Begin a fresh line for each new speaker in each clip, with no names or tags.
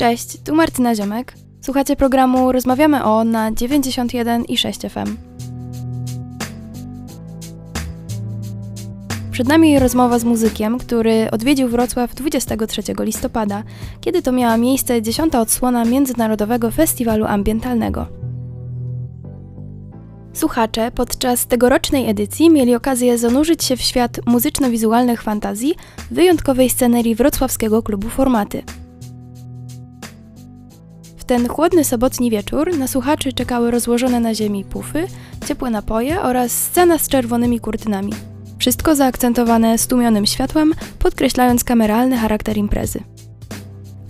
Cześć, tu Martyna Ziomek. Słuchacie programu Rozmawiamy o na 91 i 6 FM. Przed nami rozmowa z muzykiem, który odwiedził Wrocław 23 listopada, kiedy to miała miejsce dziesiąta odsłona Międzynarodowego Festiwalu Ambientalnego. Słuchacze podczas tegorocznej edycji mieli okazję zanurzyć się w świat muzyczno-wizualnych fantazji wyjątkowej scenerii wrocławskiego klubu Formaty. Ten chłodny sobotni wieczór na słuchaczy czekały rozłożone na ziemi pufy, ciepłe napoje oraz scena z czerwonymi kurtynami. Wszystko zaakcentowane stłumionym światłem, podkreślając kameralny charakter imprezy.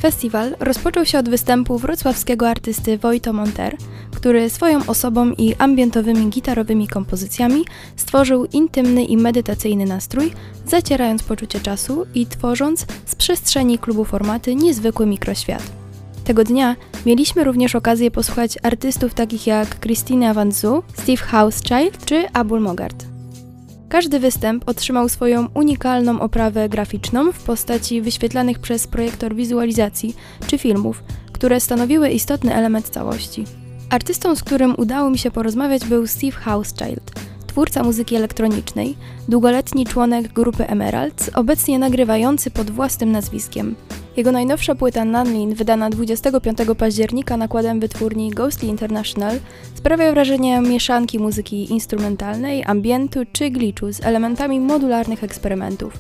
Festiwal rozpoczął się od występu wrocławskiego artysty Wojto Monter, który swoją osobą i ambientowymi gitarowymi kompozycjami stworzył intymny i medytacyjny nastrój, zacierając poczucie czasu i tworząc z przestrzeni klubu formaty niezwykły mikroświat. Tego dnia mieliśmy również okazję posłuchać artystów takich jak Christina Van Steve Housechild czy Abul Mogart. Każdy występ otrzymał swoją unikalną oprawę graficzną w postaci wyświetlanych przez projektor wizualizacji czy filmów, które stanowiły istotny element całości. Artystą, z którym udało mi się porozmawiać, był Steve Housechild, twórca muzyki elektronicznej, długoletni członek grupy Emeralds, obecnie nagrywający pod własnym nazwiskiem. Jego najnowsza płyta Nanlin, wydana 25 października nakładem wytwórni Ghostly International, sprawia wrażenie mieszanki muzyki instrumentalnej, ambientu czy glitchu z elementami modularnych eksperymentów.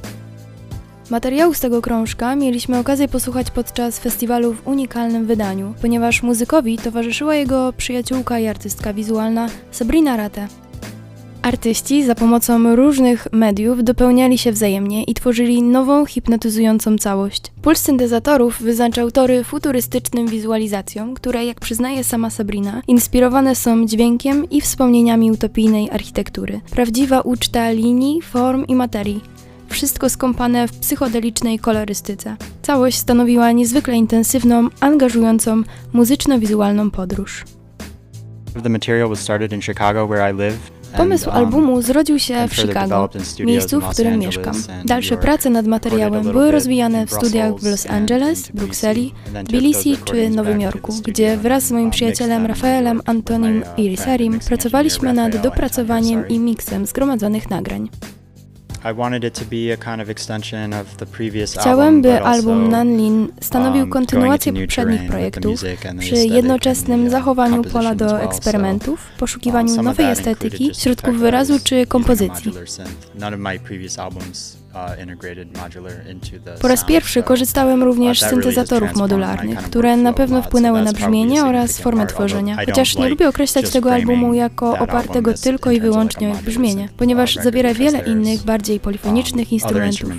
Materiału z tego krążka mieliśmy okazję posłuchać podczas festiwalu w unikalnym wydaniu, ponieważ muzykowi towarzyszyła jego przyjaciółka i artystka wizualna Sabrina Rate. Artyści za pomocą różnych mediów dopełniali się wzajemnie i tworzyli nową, hipnotyzującą całość. Puls syntezatorów wyznaczał tory futurystycznym wizualizacjom, które, jak przyznaje sama Sabrina, inspirowane są dźwiękiem i wspomnieniami utopijnej architektury. Prawdziwa uczta linii, form i materii. Wszystko skąpane w psychodelicznej kolorystyce. Całość stanowiła niezwykle intensywną, angażującą muzyczno-wizualną podróż.
The material was started in Chicago, where I live.
Pomysł
um,
albumu zrodził się w Chicago, miejscu, w którym mieszkam. Dalsze prace nad materiałem były rozwijane w studiach w Los Angeles, Brukseli,
Tbilisi,
czy Nowym Jorku, gdzie wraz z moim
um,
przyjacielem Rafaelem Antonim
my,
i Risarim
friend,
pracowaliśmy nad dopracowaniem i miksem zgromadzonych nagrań. Chciałem, by album Nanlin stanowił
um,
kontynuację
into new
poprzednich projektów, przy jednoczesnym
uh,
zachowaniu pola do eksperymentów, poszukiwaniu
of
nowej estetyki, środków wyrazu czy kompozycji.
Uh,
Po raz pierwszy korzystałem również z
uh, has
syntezatorów modularnych, które na pewno wpłynęły na brzmienie oraz formę tworzenia. Chociaż nie lubię określać tego albumu jako opartego tylko i wyłącznie o brzmienie, ponieważ
uh,
zawiera wiele innych, bardziej polifonicznych
um, other
instrumentów.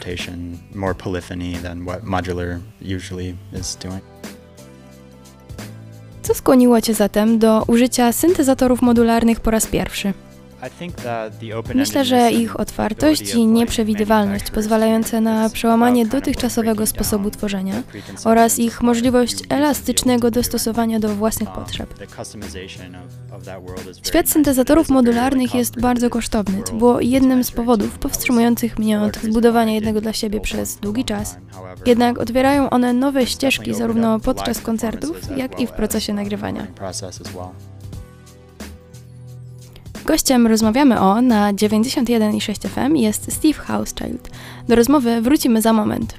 Co skłoniło Cię zatem do użycia syntezatorów modularnych po raz pierwszy? Myślę, że ich otwartość i nieprzewidywalność pozwalające na przełamanie dotychczasowego sposobu tworzenia oraz ich możliwość elastycznego dostosowania do własnych potrzeb. Świat syntezatorów modularnych jest bardzo kosztowny, co było jednym z powodów powstrzymujących mnie od zbudowania jednego dla siebie przez długi czas. Jednak otwierają one nowe ścieżki zarówno podczas koncertów, jak i w procesie nagrywania. Gościem rozmawiamy o na 91,6 FM jest Steve Housechild. Do rozmowy wrócimy za moment.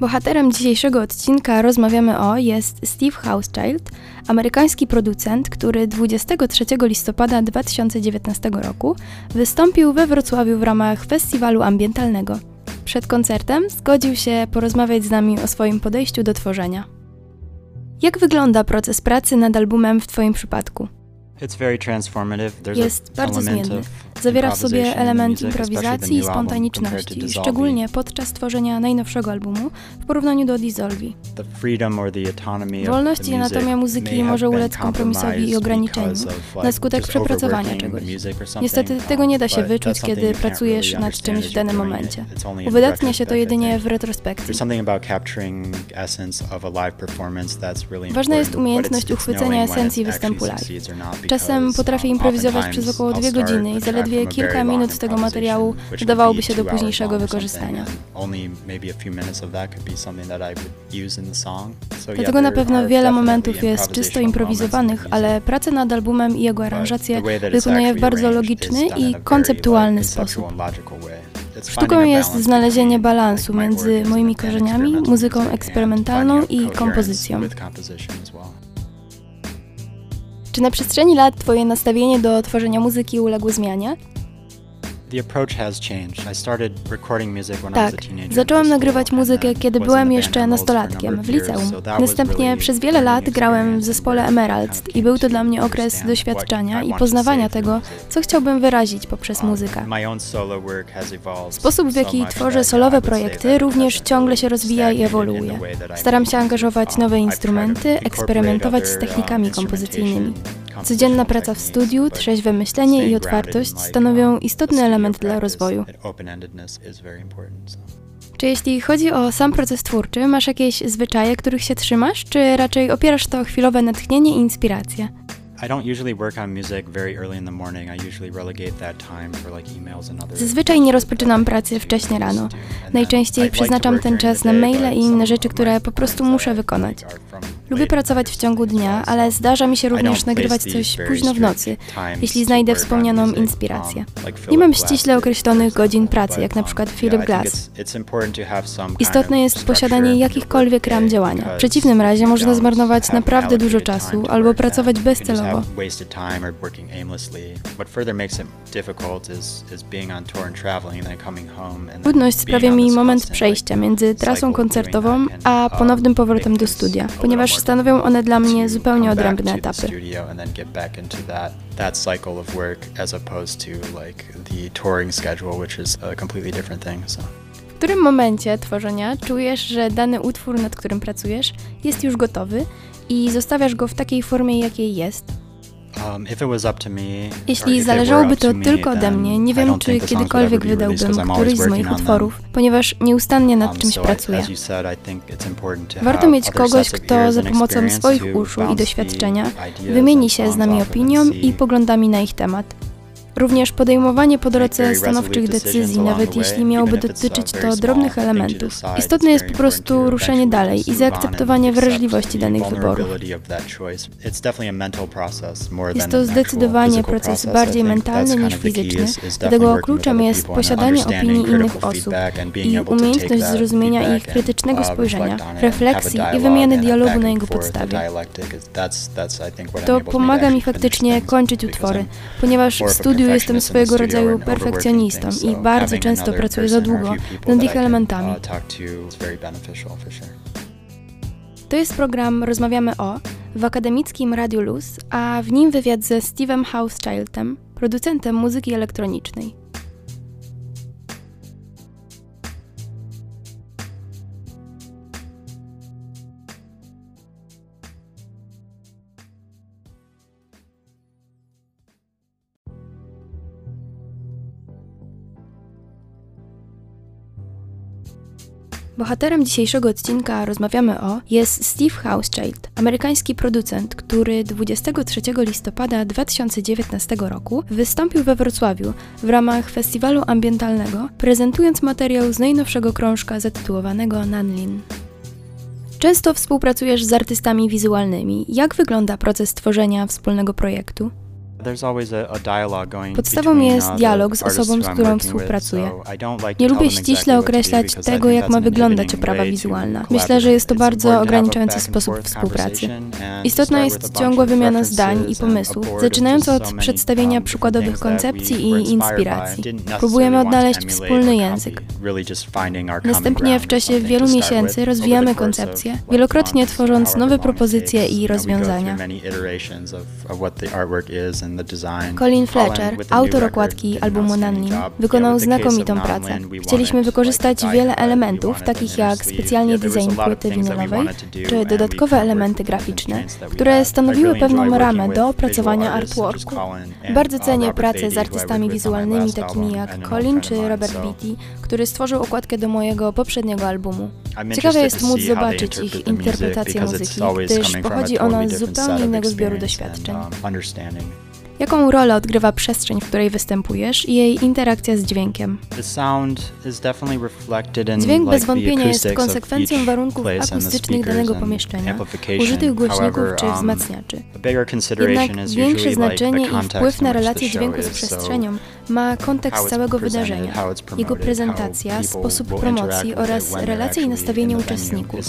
Bohaterem dzisiejszego odcinka rozmawiamy o jest Steve Housechild, amerykański producent, który 23 listopada 2019 roku wystąpił we Wrocławiu w ramach festiwalu ambientalnego. Przed koncertem zgodził się porozmawiać z nami o swoim podejściu do tworzenia. Jak wygląda proces pracy nad albumem w Twoim przypadku? Jest bardzo zmienny. zawiera w sobie element improwizacji i spontaniczności, szczególnie podczas tworzenia najnowszego albumu w porównaniu do Dissolvi. Wolność i anatomia muzyki może ulec kompromisowi i ograniczeniu na skutek przepracowania czegoś. Niestety tego nie da się wyczuć, kiedy pracujesz nad czymś w danym momencie. Uwydatnia się to jedynie w retrospekcji. Ważna jest umiejętność uchwycenia esencji występu live. Czasem potrafię improwizować przez około dwie godziny i zaledwie kilka minut z tego materiału
be
się do późniejszego wykorzystania. Dlatego na pewno wiele momentów jest czysto improwizowanych, ale pracę nad albumem i jego aranżację wykonuję w bardzo logiczny i konceptualny sposób. Sztuką jest znalezienie balansu między moimi korzeniami, muzyką eksperymentalną i kompozycją. Czy na przestrzeni lat Twoje nastawienie do tworzenia muzyki uległo zmianie? Tak, zacząłem nagrywać muzykę, kiedy byłem jeszcze nastolatkiem w liceum. Następnie przez wiele lat grałem w zespole
where I
był to dla mnie okres doświadczenia
I
poznawania tego, co chciałbym wyrazić poprzez
Um,
muzykę. Sposób, w jaki tworzę solowe projekty, również ciągle się rozwija i ewoluuje. Staram się angażować
Um,
nowe instrumenty, eksperymentować z
other, um,
technikami kompozycyjnymi. Codzienna praca w studiu, trzeźwe myślenie i otwartość stanowią istotny element dla rozwoju. Czy jeśli chodzi o sam proces twórczy, masz jakieś zwyczaje, których się trzymasz, czy raczej opierasz to chwilowe natchnienie i inspirację?
I don't usually work on music very early in the morning. I usually relegate that time for like emails and other
Zazwyczaj nie rozpoczynam pracy wcześnie rano. Najczęściej przeznaczam ten czas na maile i inne rzeczy, które po prostu muszę wykonać. Lubię pracować w ciągu dnia, ale zdarza mi się również nagrywać coś późno w nocy, jeśli znajdę wspomnianą inspirację.
um,
Nie mam ściśle określonych godzin pracy, jak na przykład Philip Glass. Istotne jest posiadanie jakichkolwiek ram działania. W przeciwnym razie można zmarnować naprawdę dużo czasu albo pracować bezcelowo. Trudność sprawia mi moment przejścia między trasą koncertową a
um,
ponownym powrotem do studia, ponieważ stanowią one dla mnie zupełnie odrębne etapy.
studio and then get back into that, that cycle of work as opposed to like the touring schedule, which is a completely different thing. So.
W którym momencie tworzenia czujesz, że dany utwór, nad którym pracujesz, jest już gotowy i zostawiasz go w takiej formie, jakiej jest? Jeśli
it were
zależałoby
to
tylko ode mnie, nie wiem, czy kiedykolwiek wydałbym któryś z moich utworów, ponieważ nieustannie nad
Um,
czymś pracuję. Warto mieć kogoś, kto za pomocą swoich uszu i doświadczenia wymieni się z nami opinią i poglądami na ich temat. Również podejmowanie po drodze stanowczych decyzji, nawet jeśli miałoby dotyczyć to drobnych elementów. Istotne jest po prostu ruszenie dalej i zaakceptowanie wrażliwości danych wyborów. Jest to zdecydowanie proces bardziej mentalny niż fizyczny, dlatego kluczem jest posiadanie opinii innych osób i umiejętność zrozumienia ich krytycznego spojrzenia, refleksji i wymiany dialogu na jego podstawie. To pomaga mi faktycznie kończyć utwory, ponieważ w studiu jestem swojego rodzaju perfekcjonistą i bardzo często pracuję za długo nad ich elementami. To jest program Rozmawiamy o w akademickim Radiu Luz, a w nim wywiad ze Steve'em Housechildem, producentem muzyki elektronicznej. Bohaterem dzisiejszego odcinka Rozmawiamy o jest Steve Housechild, amerykański producent, który 23 listopada 2019 roku wystąpił we Wrocławiu w ramach festiwalu ambientalnego, prezentując materiał z najnowszego krążka zatytułowanego Nanlin. Często współpracujesz z artystami wizualnymi. Jak wygląda proces tworzenia wspólnego projektu? Podstawą jest dialog z osobą, z którą współpracuję. Nie lubię ściśle określać tego, jak ma wyglądać oprawa wizualna. Myślę, że jest to bardzo ograniczający sposób współpracy. Istotna jest ciągła wymiana zdań i pomysłów, zaczynając od przedstawienia przykładowych koncepcji i inspiracji. Próbujemy odnaleźć wspólny język. Następnie w czasie wielu miesięcy rozwijamy koncepcję, wielokrotnie tworząc nowe propozycje i rozwiązania. Colin Fletcher, autor okładki albumu Nannin, wykonał znakomitą pracę. Chcieliśmy wykorzystać wiele elementów, takich jak specjalnie design płyty winylowej, czy dodatkowe elementy graficzne, które stanowiły pewną ramę do opracowania artworku. Bardzo cenię pracę z artystami wizualnymi takimi jak Colin czy Robert Beatty, który stworzył okładkę do mojego poprzedniego albumu. Ciekawe jest móc zobaczyć ich interpretację muzyki, gdyż pochodzi ona z zupełnie innego zbioru doświadczeń. Jaką rolę odgrywa przestrzeń, w której występujesz i jej interakcja z dźwiękiem? Dźwięk bez wątpienia jest konsekwencją warunków akustycznych danego pomieszczenia, użytych głośników czy wzmacniaczy. Jednak większe znaczenie i wpływ na relację dźwięku z przestrzenią ma kontekst całego wydarzenia, jego prezentacja, sposób promocji oraz relacja i nastawienie uczestników.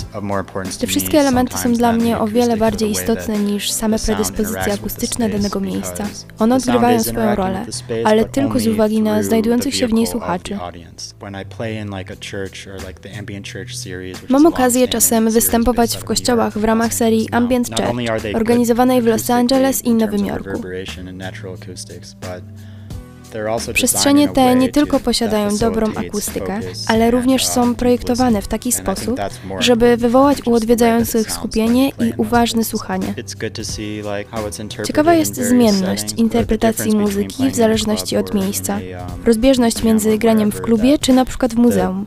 Te wszystkie elementy są dla mnie o wiele bardziej istotne niż same predyspozycje akustyczne danego miejsca. One odgrywają swoją rolę, ale tylko z uwagi na znajdujących się w niej słuchaczy. Mam okazję czasem występować w kościołach w ramach serii Ambient Church, organizowanej w Los Angeles i Nowym Jorku. Przestrzenie te nie tylko posiadają dobrą akustykę, ale również są projektowane w taki sposób, żeby wywołać u odwiedzających skupienie i uważne słuchanie. Ciekawa jest zmienność interpretacji muzyki w zależności od miejsca, rozbieżność między graniem w klubie czy na przykład w muzeum.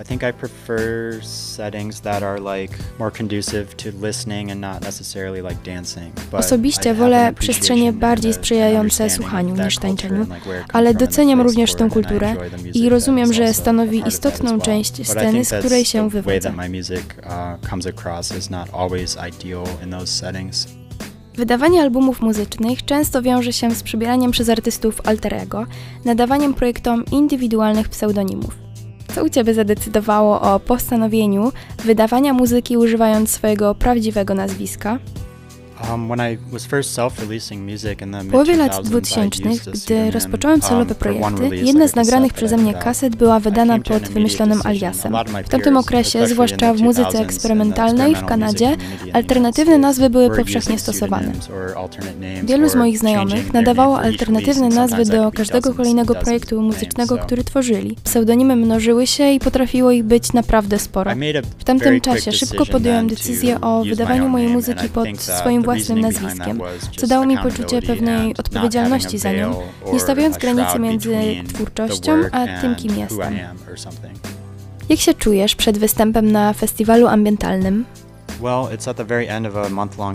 I think I prefer settings that are like more conducive to listening and not necessarily like dancing. Osobiście wolę przestrzenie bardziej sprzyjające słuchaniu niż tańczeniu, ale doceniam również tę kulturę i rozumiem, że stanowi istotną część sceny, z której się wywodzę. Wydawanie albumów muzycznych często wiąże się z przybieraniem przez artystów alterego, nadawaniem projektom indywidualnych pseudonimów. Co u Ciebie zadecydowało o postanowieniu wydawania muzyki używając swojego prawdziwego nazwiska? Um, w połowie lat 2000, gdy rozpocząłem solowe um, projekty, jedna z nagranych przeze mnie kaset była wydana pod wymyślonym aliasem. W tamtym okresie, zwłaszcza w muzyce eksperymentalnej w Kanadzie, alternatywne nazwy były powszechnie stosowane. Wielu z moich znajomych nadawało alternatywne nazwy do każdego kolejnego projektu muzycznego, który tworzyli. Pseudonimy mnożyły się i potrafiło ich być naprawdę sporo. W tamtym czasie szybko podjąłem decyzję o wydawaniu mojej muzyki pod swoim własnym nazwiskiem, co dało mi poczucie pewnej odpowiedzialności za nią, nie stawiając granicy między twórczością a tym, kim jestem. Jak się czujesz przed występem na festiwalu ambientalnym?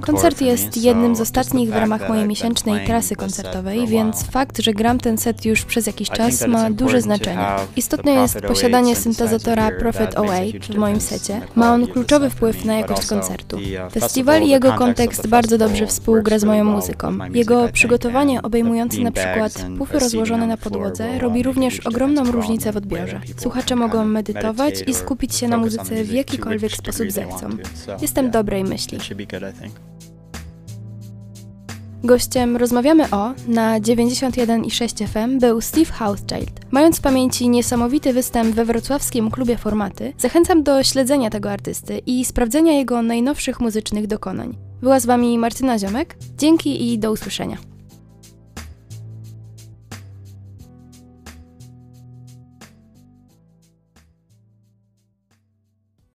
Koncert jest jednym z ostatnich w ramach mojej miesięcznej trasy koncertowej, więc fakt, że gram ten set już przez jakiś czas ma duże znaczenie. Istotne jest posiadanie syntezatora Prophet 08 w moim secie. Ma on kluczowy wpływ na jakość koncertu. Uh, Festiwal i jego kontekst bardzo dobrze współgra z moją muzyką. Jego przygotowanie obejmujące na przykład pufy rozłożone na podłodze robi również ogromną różnicę w odbiorze. Słuchacze mogą medytować i skupić się na muzyce w jakikolwiek sposób zechcą. Jest Jestem dobrej myśli. Gościem rozmawiamy o na 91,6 FM był Steve Housechild. Mając w pamięci niesamowity występ we wrocławskim klubie Formaty, zachęcam do śledzenia tego artysty i sprawdzenia jego najnowszych muzycznych dokonań. Była z Wami Martyna Ziomek. Dzięki i do usłyszenia.